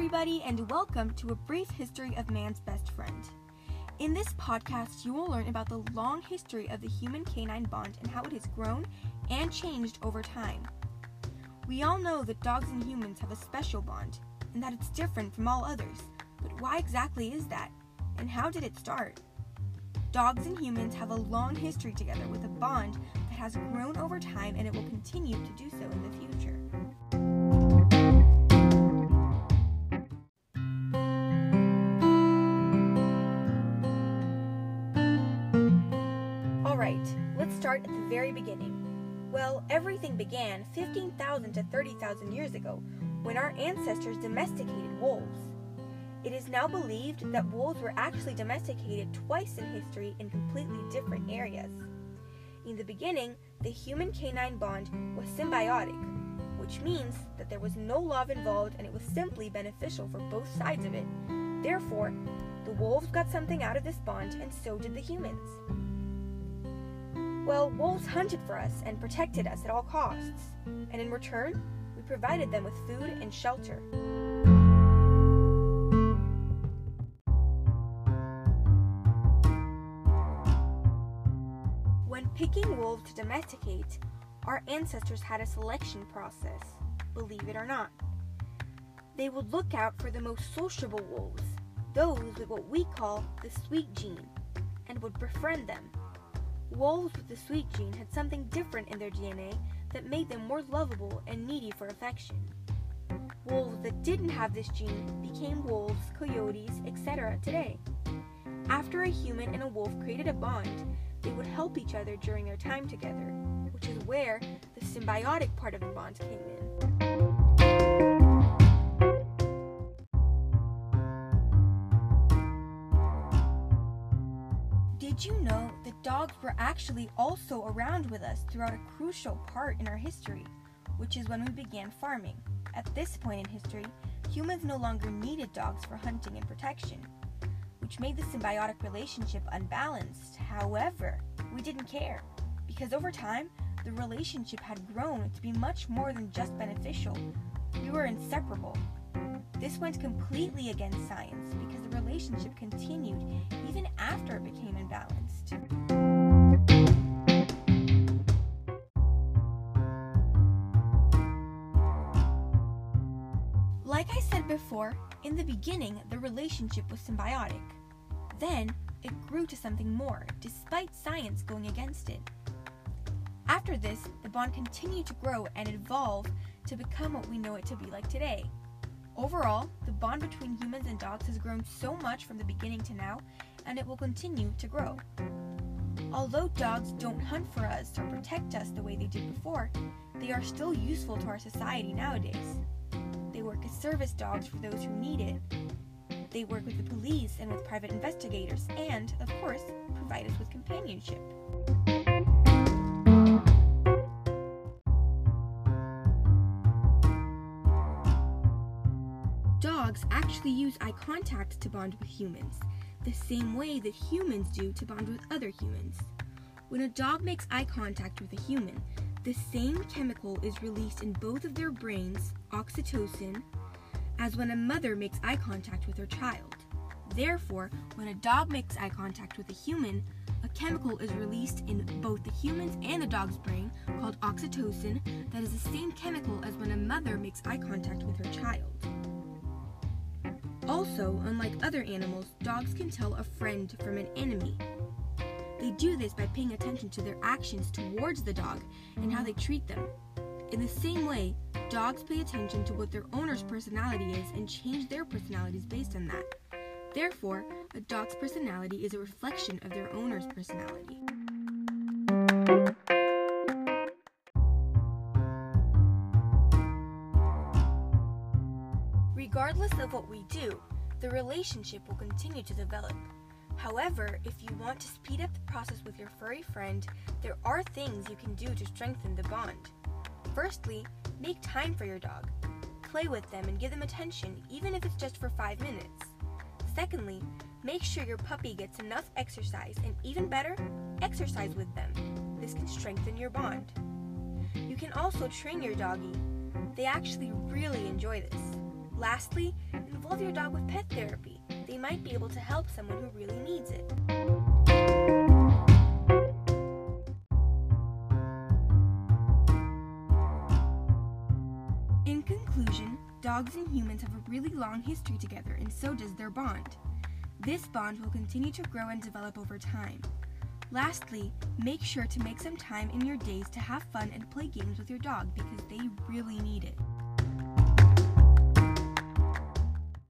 everybody, and welcome to a brief history of man's best friend. In this podcast, you will learn about the long history of the human canine bond and how it has grown and changed over time. We all know that dogs and humans have a special bond, and that it's different from all others. But why exactly is that? And how did it start? Dogs and humans have a long history together with a bond that has grown over time and it will continue to do so in the Alright, let's start at the very beginning. Well, everything began 15,000 to 30,000 years ago when our ancestors domesticated wolves. It is now believed that wolves were actually domesticated twice in history in completely different areas. In the beginning, the human canine bond was symbiotic, which means that there was no love involved and it was simply beneficial for both sides of it. Therefore, the wolves got something out of this bond and so did the humans. Well, wolves hunted for us and protected us at all costs, and in return, we provided them with food and shelter. When picking wolves to domesticate, our ancestors had a selection process, believe it or not. They would look out for the most sociable wolves, those with what we call the sweet gene, and would befriend them. Wolves with the sweet gene had something different in their DNA that made them more lovable and needy for affection. Wolves that didn't have this gene became wolves, coyotes, etc. today. After a human and a wolf created a bond, they would help each other during their time together, which is where the symbiotic part of the bond came in. Did you know dogs were actually also around with us throughout a crucial part in our history, which is when we began farming? At this point in history, humans no longer needed dogs for hunting and protection, which made the symbiotic relationship unbalanced. However, we didn't care, because over time, the relationship had grown to be much more than just beneficial. We were inseparable. This went completely against science because the relationship continued even after it became imbalanced. Like I said before, in the beginning, the relationship was symbiotic. Then, it grew to something more, despite science going against it. After this, the bond continued to grow and evolve to become what we know it to be like today. Overall, the bond between humans and dogs has grown so much from the beginning to now, and it will continue to grow. Although dogs don't hunt for us or protect us the way they did before, they are still useful to our society nowadays. They work as service dogs for those who need it. They work with the police and with private investigators, and, of course, provide us with companionship. Dogs actually use eye contact to bond with humans, the same way that humans do to bond with other humans. When a dog makes eye contact with a human, the same chemical is released in both of their brains, oxytocin, as when a mother makes eye contact with her child. Therefore, when a dog makes eye contact with a human, a chemical is released in both the human's and the dog's brain called oxytocin that is the same chemical as when a mother makes eye contact with her child. Also, unlike other animals, dogs can tell a friend from an enemy. They do this by paying attention to their actions towards the dog and how they treat them. In the same way, dogs pay attention to what their owner's personality is and change their personalities based on that. Therefore, a dog's personality is a reflection of their owner's personality. Regardless of what we do, the relationship will continue to develop. However, if you want to speed up the process with your furry friend, there are things you can do to strengthen the bond. Firstly, make time for your dog. Play with them and give them attention, even if it's just for five minutes. Secondly, make sure your puppy gets enough exercise, and even better, exercise with them. This can strengthen your bond. You can also train your doggy. They actually really enjoy this. Lastly, involve your dog with pet therapy. They might be able to help someone who really needs it. In conclusion, dogs and humans have a really long history together, and so does their bond. This bond will continue to grow and develop over time. Lastly, make sure to make some time in your days to have fun and play games with your dog because they really need it.